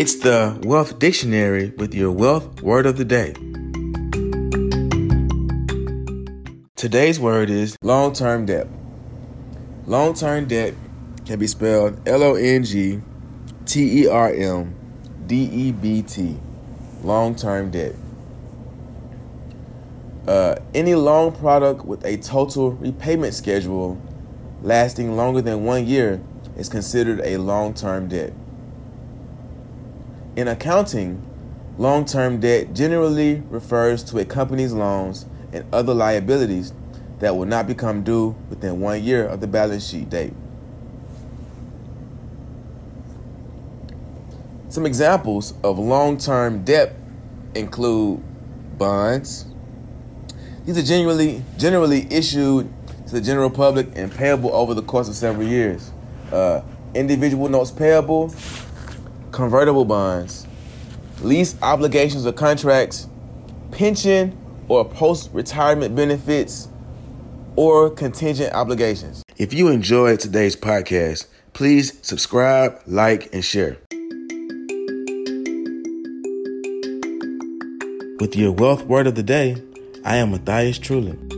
It's the Wealth Dictionary with your wealth word of the day. Today's word is long term debt. Long term debt can be spelled L O N G T E R M D E B T. Long term debt. Uh, any loan product with a total repayment schedule lasting longer than one year is considered a long term debt. In accounting, long term debt generally refers to a company's loans and other liabilities that will not become due within one year of the balance sheet date. Some examples of long term debt include bonds. These are generally generally issued to the general public and payable over the course of several years. Uh, individual notes payable, convertible bonds, lease obligations or contracts, pension or post retirement benefits, or contingent obligations. If you enjoyed today's podcast, please subscribe, like, and share. With your wealth word of the day, I am Matthias Trulin.